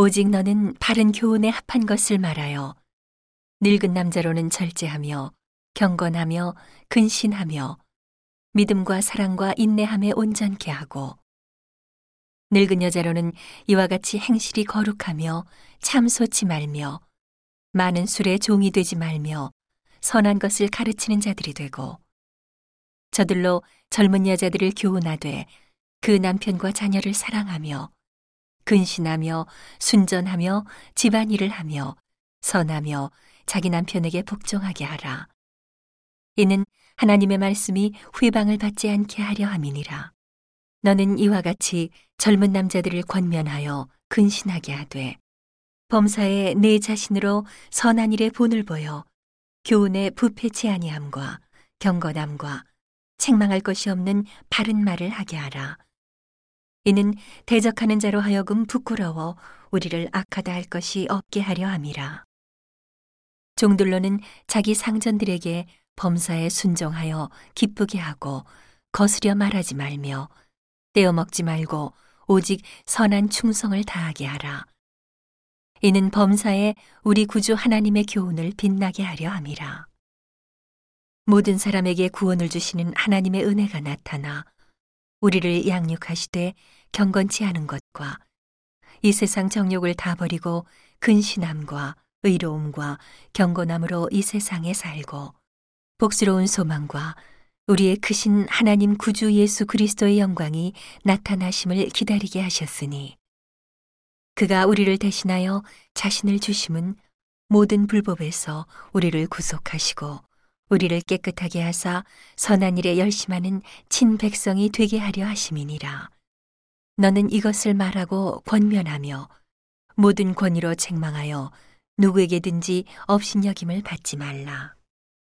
오직 너는 바른 교훈에 합한 것을 말하여 늙은 남자로는 절제하며 경건하며 근신하며 믿음과 사랑과 인내함에 온전케 하고 늙은 여자로는 이와 같이 행실이 거룩하며 참소치 말며 많은 술에 종이 되지 말며 선한 것을 가르치는 자들이 되고 저들로 젊은 여자들을 교훈하되 그 남편과 자녀를 사랑하며 근신하며 순전하며 집안일을 하며 선하며 자기 남편에게 복종하게 하라. 이는 하나님의 말씀이 회방을 받지 않게 하려 함이니라. 너는 이와 같이 젊은 남자들을 권면하여 근신하게 하되 범사에 내 자신으로 선한 일에 본을 보여 교훈에 부패치 아니함과 경건함과 책망할 것이 없는 바른 말을 하게 하라. 이는 대적하는 자로 하여금 부끄러워 우리를 악하다 할 것이 없게 하려 함이라. 종들로는 자기 상전들에게 범사에 순종하여 기쁘게 하고 거스려 말하지 말며 떼어 먹지 말고 오직 선한 충성을 다하게 하라. 이는 범사에 우리 구주 하나님의 교훈을 빛나게 하려 함이라. 모든 사람에게 구원을 주시는 하나님의 은혜가 나타나 우리를 양육하시되 경건치 않은 것과 이 세상 정욕을 다 버리고 근신함과 의로움과 경건함으로 이 세상에 살고 복스러운 소망과 우리의 크신 하나님 구주 예수 그리스도의 영광이 나타나심을 기다리게 하셨으니 그가 우리를 대신하여 자신을 주심은 모든 불법에서 우리를 구속하시고 우리를 깨끗하게 하사 선한 일에 열심하는 친백성이 되게 하려 하심이니라. 너는 이것을 말하고 권면하며 모든 권위로 책망하여 누구에게든지 업신여김을 받지 말라.